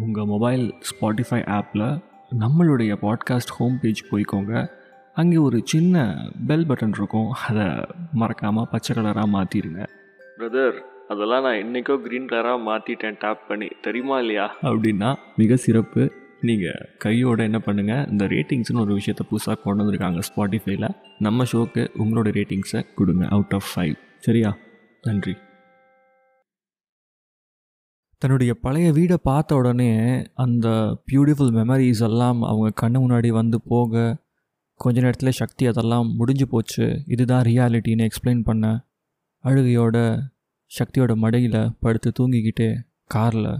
உங்கள் mobile Spotify ஆப்பில் நம்மளுடைய பாட்காஸ்ட் ஹோம் பேஜ் போய்க்கோங்க. அங்கே ஒரு சின்ன பெல் பட்டன் இருக்கும். அதை மறக்காமல் பச்சை கலராக மாற்றிடுங்க பிரதர் அதெல்லாம் நான் இன்றைக்கோ க்ரீன் கலராக மாற்றிட்டேன் டேப் பண்ணி. தெரியுமா இல்லையா? அப்படின்னா மிக சிறப்பு. நீங்கள் கையோட என்ன பண்ணுங்கள் இந்த ரேட்டிங்ஸ்னு ஒரு விஷயத்தை புதுசாக கொண்டு வந்திருக்காங்க ஸ்பாட்டிஃபைல நம்ம ஷோக்கு உங்களோட ரேட்டிங்ஸை கொடுங்க. அவுட் ஆஃப் ஃபைவ் சரியா? நன்றி. தன்னுடைய பழைய வீடை பார்த்த உடனே அந்த பியூட்டிஃபுல் மெமரிஸ் எல்லாம் அவங்க கண்ணு முன்னாடி வந்து போக கொஞ்ச நேரத்தில் சக்தி அதெல்லாம் முடிஞ்சு போச்சு. இதுதான் ரியாலிட்டின்னு எக்ஸ்பிளைன் பண்ண அழுகையோட சக்தியோட மடையில் படுத்து தூங்கிக்கிட்டே காரில்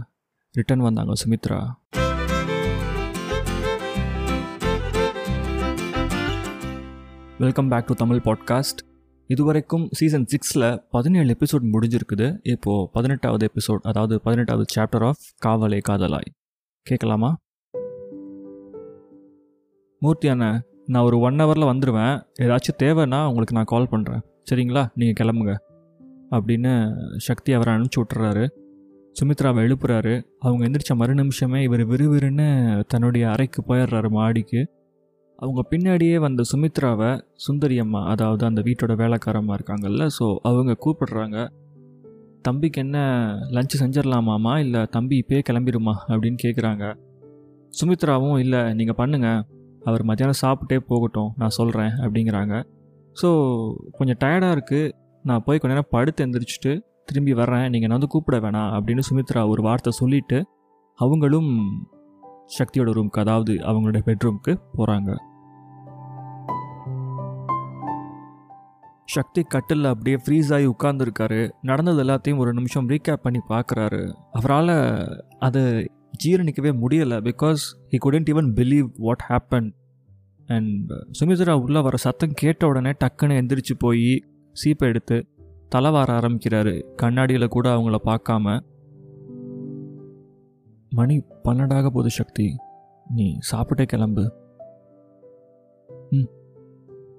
ரிட்டர்ன் வந்தாங்க Sumitra. Welcome back to Tamil podcast இதுவரைக்கும் சீசன் சிக்ஸில் பதினேழு எபிசோட் முடிஞ்சிருக்குது. இப்போது பதினெட்டாவது எபிசோட் அதாவது பதினெட்டாவது சாப்டர் ஆஃப் காவலை காதலாய். கேட்கலாமா? மூர்த்தி நான் ஒரு ஒன் ஹவரில் வந்துடுவேன் ஏதாச்சும் தேவைன்னா உங்களுக்கு நான் கால் பண்ணுறேன் சரிங்களா? நீங்கள் கிளம்புங்க. அப்படின்னு சக்தி அவரை அனுப்பிச்சி விட்டுறாரு. சுமித்ராவை எழுப்புறாரு. அவங்க எந்திரிச்ச மறு நிமிஷமே இவர் விறுவிறுன்னு தன்னுடைய அறைக்கு போயிடுறாரு மாடிக்கு. அவங்க பின்னாடியே வந்த சுமித்ராவை சுந்தரி அம்மா அதாவது அந்த வீட்டோட வேலைக்காரம்மா இருக்காங்கல்ல ஸோ அவங்க கூப்பிடுறாங்க தம்பிக்கு என்ன லஞ்சு செஞ்சிடலாமாம்மா? இல்லை தம்பி இப்போயே கிளம்பிடுமா? அப்படின்னு கேட்குறாங்க சுமித்ராவும் இல்லை நீங்கள் பண்ணுங்கள் அவர் மத்தியானம் சாப்பிட்டே போகட்டும் நான் சொல்கிறேன் அப்படிங்கிறாங்க. ஸோ கொஞ்சம் டயர்டாக இருக்குது நான் போய் கொஞ்ச நேரம் படுத்து எந்திரிச்சிட்டு திரும்பி வர்றேன். நீங்கள் நான் வந்து கூப்பிட வேணாம் அப்படின்னு சுமித்ரா ஒரு வார்த்தை சொல்லிவிட்டு அவங்களும் சக்தியோட ரூமுக்கு அதாவது அவங்களோட பெட்ரூம்க்கு போகிறாங்க சக்தி கட்டில் அப்படியே ஃப்ரீஸ் ஆகி உட்கார்ந்துருக்காரு. நடந்தது எல்லாத்தையும் ஒரு நிமிஷம் ரீகேப் பண்ணி பார்க்குறாரு. அவரால் அதை ஜீரணிக்கவே முடியலை because he couldn't even believe what happen and Sumitra உள்ளே வர சத்தம் கேட்ட உடனே டக்குன்னு எந்திரிச்சு போய் சீப்பை எடுத்து தலை வார ஆரம்பிக்கிறாரு. கண்ணாடியில் கூட அவங்கள பார்க்காம. மணி பன்னெண்டாக போகுது சக்தி. நீ சாப்பிட்டே கிளம்பு. ம்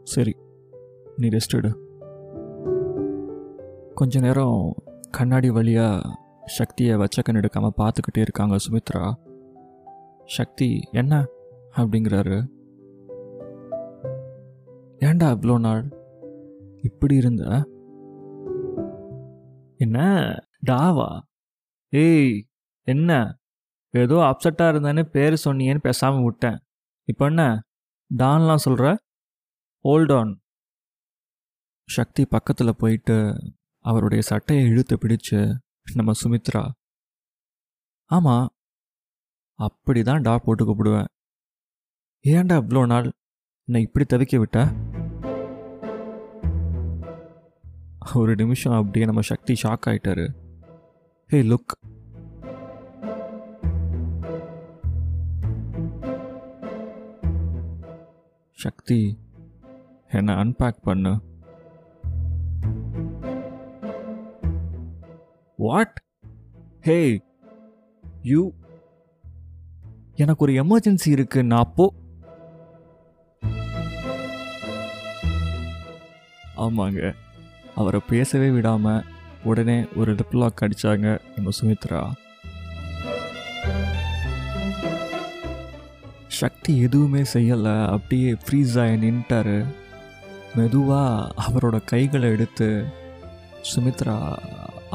சரி. நீ ரெஸ்ட் எடு. கொஞ்ச நேரம் கண்ணாடி வழியாக சக்தியை வச்ச கண் எடுக்காமல் பார்த்துக்கிட்டே இருக்காங்க சுமித்ரா. சக்தி என்ன? அப்படிங்கிறாரு. ஏண்டா இவ்வளோ நாள்? இப்படி இருந்த? என்ன? டாவா? ஏய் என்ன? ஏதோ அப்செட்டாக இருந்தேன்னு பேர் சொன்னியேன்னு பேசாமல் விட்டேன். இப்போ என்ன? டான்லாம் சொல்கிற ஹோல்ட் ஆன் சக்தி பக்கத்தில் போயிட்டு அவருடைய சட்டையை இழுத்து பிடிச்சு நம்ம சுமித்ரா. ஆமாம் அப்படி தான் டா போட்டு கூப்பிடுவேன். ஏன்டா இவ்வளோ நாள் என்னை இப்படி தவிக்க விட்ட? ஒரு நிமிஷம் அப்படியே நம்ம சக்தி ஷாக் ஆயிட்டாரு. ஹே லுக் சக்தி என்னை அன்பேக் பண்ணு. வாட் ஹே யூ எனக்கு ஒரு எமர்ஜென்சி இருக்கு நான் அப்போ ஆமாங்க. அவரை பேசவே விடாம உடனே ஒரு லிப்லாக் அடிச்சாங்க நம்ம சுமித்ரா. சக்தி எதுவுமே செய்யலை அப்படியே ஃப்ரீஸ் ஆகி நின்ட்டாரு. மெதுவாக அவரோட கைகளை எடுத்து சுமித்ரா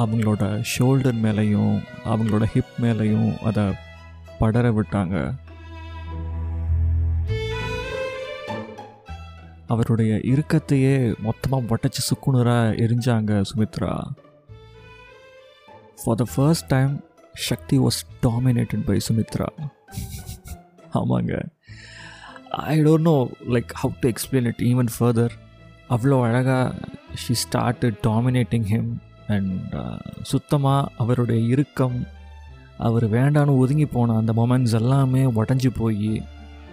அவங்களோட ஷோல்டர் மேலேயும் அவங்களோட ஹிப் மேலேயும் அதை படர விட்டாங்க. அவருடைய இறுக்கத்தையே மொத்தமாக ஒட்டச்சு சுக்குனராக எரிஞ்சாங்க Sumitra. For the first time Shakti was dominated by Sumitra ஆமாங்க. I don't know like how to explain it even further அவ்வளோ அழகாக she start dominating him and uh, சுத்தமாக அவருடைய இறுக்கம் அவர் வேண்டான்னு ஒதுங்கி போன அந்த மொமெண்ட்ஸ் எல்லாமே உடஞ்சி போய்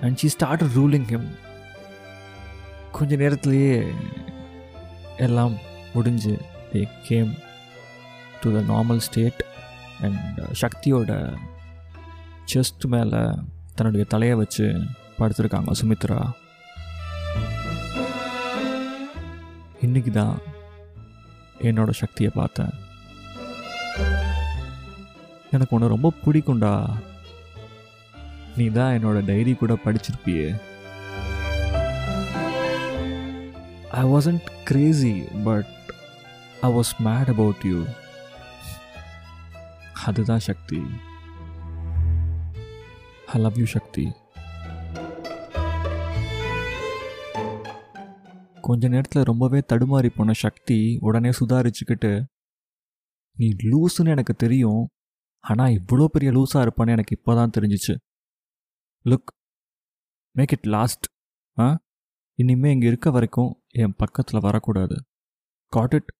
and she start ruling him கொஞ்ச நேரத்துலேயே எல்லாம் முடிஞ்சு they came to the normal state and சக்தியோட செஸ்ட் மேலே தன்னுடைய தலையை வச்சு படுத்திருக்காங்க சுமித்ரா. இன்னைக்கு தான் என்னோட சக்தியை பார்த்தேன். எனக்கு உன்னை ரொம்ப பிடிக்கும்டா. நீ தான் என்னோட டைரி கூட படிச்சிருப்பியே. I wasn't crazy but I was mad about you அதுதான் சக்தி. ஐ லவ் யூ சக்தி. கொஞ்ச நேரத்தில் ரொம்பவே தடுமாறி போன சக்தி உடனே சுதாரிச்சுக்கிட்டு நீ லூஸுன்னு எனக்கு தெரியும். ஆனால் இவ்வளோ பெரிய லூஸாக இருப்பான்னு எனக்கு இப்போ தான் தெரிஞ்சிச்சு. லுக் மேக் இட் லாஸ்ட் ஆ? இனிமேல் இங்கே இருக்க வரைக்கும் என் பக்கத்தில் வரக்கூடாது. Got it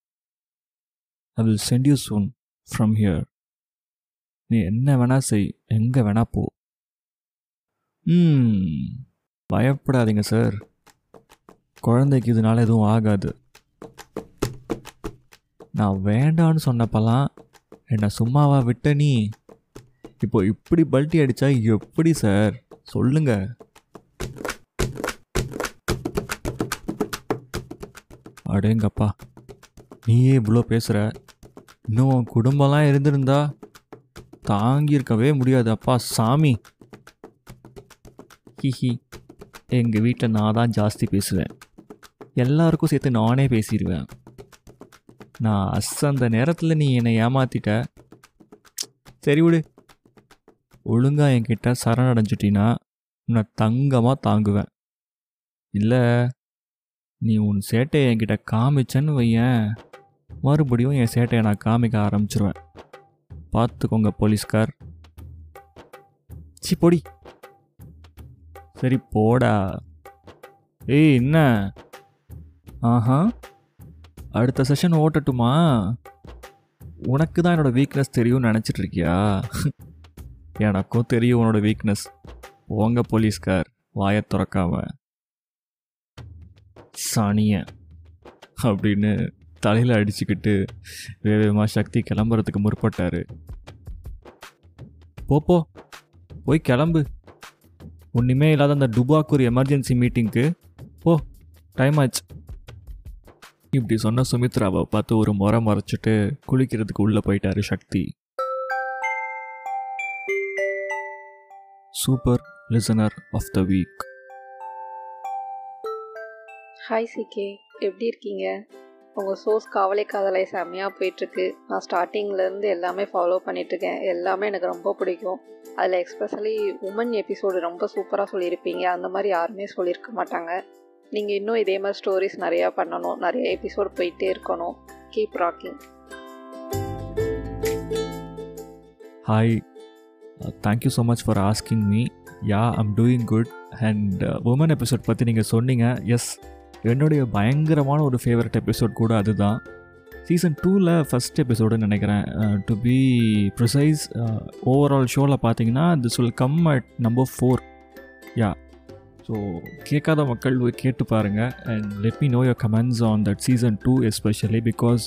I will send you soon from here நீ என்ன வேணா செய் எங்கே வேணா போ. ம் பயப்படாதீங்க சார் குழந்தைக்கு இதனால் எதுவும் ஆகாது. நான் வேண்டான்னு சொன்னப்பெல்லாம் என்னை சும்மாவா விட்ட நீ? இப்போ இப்படி பல்ட்டி அடித்தா எப்படி சார்? சொல்லுங்க. அடேங்கப்பா நீயே இவ்வளோ பேசுகிற இன்னும் உன் குடும்பம்லாம் இருந்திருந்தா தாங்கியிருக்கவே முடியாது அப்பா சாமி. ஹிஹி எங்கள் வீட்டில் நான் தான் ஜாஸ்தி பேசுவேன். எல்லாருக்கும் சேர்த்து நானே பேசிடுவேன். நான் அஸ் அந்த நேரத்தில் நீ என்னை ஏமாத்திட்ட. சரி விடு. ஒழுங்காக என்கிட்ட சரணடைஞ்சிட்டினா உன்னை தங்கமாக தாங்குவேன். இல்லை நீ உன் சேட்டையை என்கிட்ட காமிச்சேன்னு வையேன். மறுபடியும் என் சேட்டையை நான் காமிக்க ஆரம்பிச்சிருவேன். பார்த்துக்கோங்க போலீஸ்கார். சி பொடி. சரி போடா. ஏய் என்ன? ஆஹா. அடுத்த செஷன் ஓட்டட்டுமா? உனக்கு தான் என்னோட வீக்னஸ் தெரியும்னு நினச்சிட்டு இருக்கியா? எனக்கும் தெரியும் உன்னோட வீக்னஸ் உங்க போலீஸ்கார். வாயை திறக்காம. சனிய. அப்படின்னு தலையில் அடிச்சுக்கிட்டு வேகமாக சக்தி கிளம்புறதுக்கு முற்பட்டார். போ போ. போய் கிளம்பு. ஒன்றுமே இல்லாத அந்த டுபாக்கு ஒரு எமர்ஜென்சி மீட்டிங்க்கு போ. டைம் ஆச்சு. இப்படி சொன்ன சுமித்ராவை பார்த்து ஒரு முறை மறைச்சிட்டு குளிக்கிறதுக்கு உள்ளே போயிட்டாரு Shakti. Super listener of the week hi CK எப்படி இருக்கீங்க? உங்கள் சோர்ஸ் காவலை காதலை செம்மையாக போயிட்டுருக்கு. நான் ஸ்டார்டிங்லேருந்து எல்லாமே ஃபாலோ பண்ணிகிட்ருக்கேன் எல்லாமே எனக்கு ரொம்ப பிடிக்கும். அதில் எக்ஸ்பெஷலி உமன் எபிசோடு ரொம்ப சூப்பராக சொல்லியிருப்பீங்க. அந்த மாதிரி யாருமே சொல்லியிருக்க மாட்டாங்க. நீங்கள் இன்னும் இதே மாதிரி ஸ்டோரிஸ் நிறையா பண்ணணும். நிறைய எபிசோட் போயிட்டே இருக்கணும். Keep rocking hi thank you so much for asking me yeah I'm doing good and women episode பற்றி நீங்கள் சொன்னீங்க. எஸ் என்னுடைய பயங்கரமான ஒரு ஃபேவரட் எபிசோட் கூட அதுதான். சீசன் டூவில் ஃபஸ்ட் எபிசோடுன்னு நினைக்கிறேன். டு பி ப்ரிசைஸ் ஓவரால் ஷோவில் பார்த்தீங்கன்னா this will come at number four yeah so கேட்காத மக்கள் போய் கேட்டு பாருங்கள் and let me know your comments on that season two especially because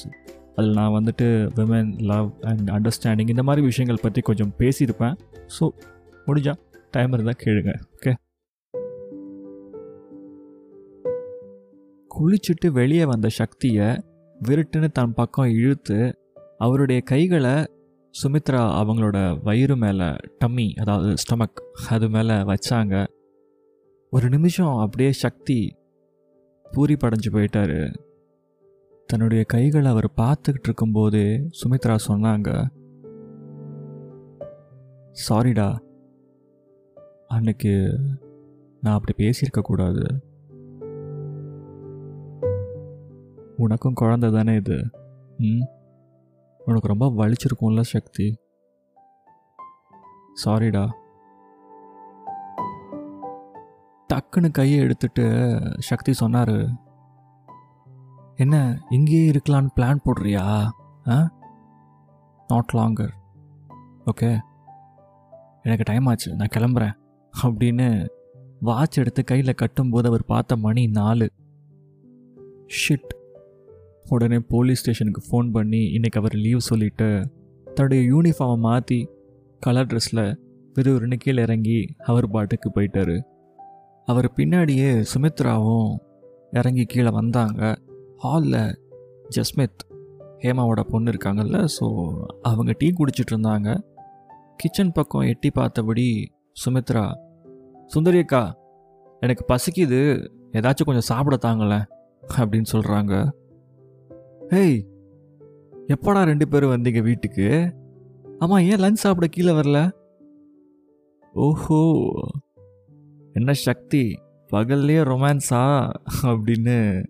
அதில் நான் வந்துட்டு விமன் லவ் அண்ட் அண்டர்ஸ்டாண்டிங் இந்த மாதிரி விஷயங்கள் பற்றி கொஞ்சம் பேசியிருப்பேன். ஸோ முடிஞ்சா டைம் இருந்தால் கேளுங்க. ஓகே குளிச்சுட்டு வெளியே வந்த சக்தியை விருட்டுன்னு தன் பக்கம் இழுத்து அவருடைய கைகளை சுமித்ரா அவங்களோட வயிறு மேலே டம்மி அதாவது ஸ்டமக் அது மேலே வச்சாங்க. ஒரு நிமிஷம் அப்படியே சக்தி பூரி படைஞ்சு போயிட்டாரு. தன்னுடைய கைகளை அவர் பார்த்துக்கிட்டு இருக்கும்போது சுமித்ரா சொன்னாங்க சாரிடா அன்னைக்கு நான் அப்படி பேசியிருக்க கூடாது. உனக்கும் குழந்தை தானே இது. ம்? உனக்கு ரொம்ப வலிச்சிருக்கும்ல சக்தி. சாரிடா டக்குன்னு கையை எடுத்துட்டு சக்தி சொன்னார். என்ன இங்கேயே இருக்கலான்னு பிளான் போடுறியா? ஆ? நாட் லாங்கர் ஓகே எனக்கு டைம் ஆச்சு நான் கிளம்புறேன். அப்படின்னு வாட்ச் எடுத்து கையில் கட்டும்போது அவர் பார்த்த மணி நாலு. ஷிட் உடனே போலீஸ் ஸ்டேஷனுக்கு ஃபோன் பண்ணி இன்றைக்கி அவர் லீவ் சொல்லிவிட்டு தன்னுடைய யூனிஃபார்மை மாற்றி கலர் ட்ரெஸ்ஸில் விறுவிறுன்னு கீழே இறங்கி அவர் பாட்டுக்கு போயிட்டாரு. அவர் பின்னாடியே சுமித்ராவும் இறங்கி கீழே வந்தாங்க. ஹாலில் ஜஸ்மித் ஹேமாவோட பொண்ணு இருக்காங்கல்ல ஸோ அவங்க டீ குடிச்சிட்டு இருந்தாங்க. கிச்சன் பக்கம் எட்டி பார்த்தபடி சுமித்ரா சுந்தரி அக்கா எனக்கு பசிக்குது. ஏதாச்சும் கொஞ்சம் சாப்பிட தாங்களேன் அப்படின்னு சொல்கிறாங்க ஹேய் எப்படா ரெண்டு பேரும் வந்தீங்க வீட்டுக்கு? ஆமாம் ஏன் லஞ்ச் சாப்பிட கீழே வரல? ஓஹோ என்ன சக்தி? பகல்லையே ரொமான்ஸா? அப்படின்னு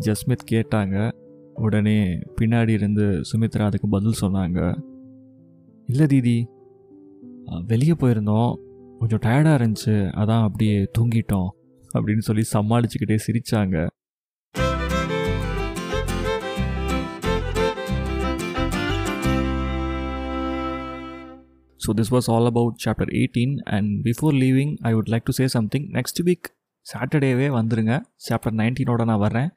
ஜஸ்மித் கேட்டாங்க. உடனே பின்னாடி இருந்து சுமித்ரா அதுக்கு பதில் சொன்னாங்க. இல்லை தீதி. வெளியே போயிருந்தோம். கொஞ்சம் டயர்டாக இருந்துச்சு. அதான் அப்படியே தூங்கிட்டோம். அப்படின்னு சொல்லி சமாளிச்சுக்கிட்டே சிரித்தாங்க So, this was all about chapter 18. And before leaving, I would like to say something. Next week, சாட்டர்டேவே வந்துருங்க. சாப்டர் நைன்டீனோட நான் வரேன்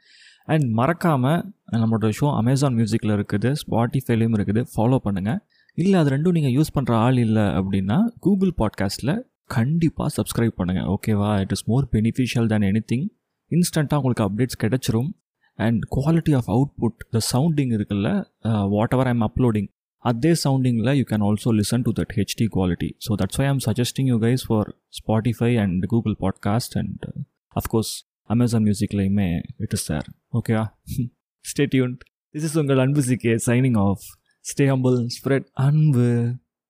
அண்ட் மறக்காமல் நம்மளோட ஷோ அமேசான் மியூசிக்கில் இருக்குது ஸ்பாட்டிஃபைலையும் இருக்குது. ஃபாலோ பண்ணுங்கள் இல்லை அது ரெண்டும் நீங்கள் யூஸ் பண்ணுற ஆள் இல்லை அப்படின்னா கூகுள் பாட்காஸ்ட்டில் கண்டிப்பாக சப்ஸ்கிரைப் பண்ணுங்கள் ஓகேவா it is more beneficial than any thing இன்ஸ்டண்ட்டாக உங்களுக்கு அப்டேட்ஸ் கிடச்சிரும். And quality of output the sounding இருக்குல்ல whatever I'm uploading at this sounding la you can also listen to that HD quality. So that's why I'm suggesting you guys for Spotify and Google Podcast and uh, of course Amazon Music la may it is there. Okay, stay tuned. This is Ungal Anbu signing off. Stay humble, spread anbu.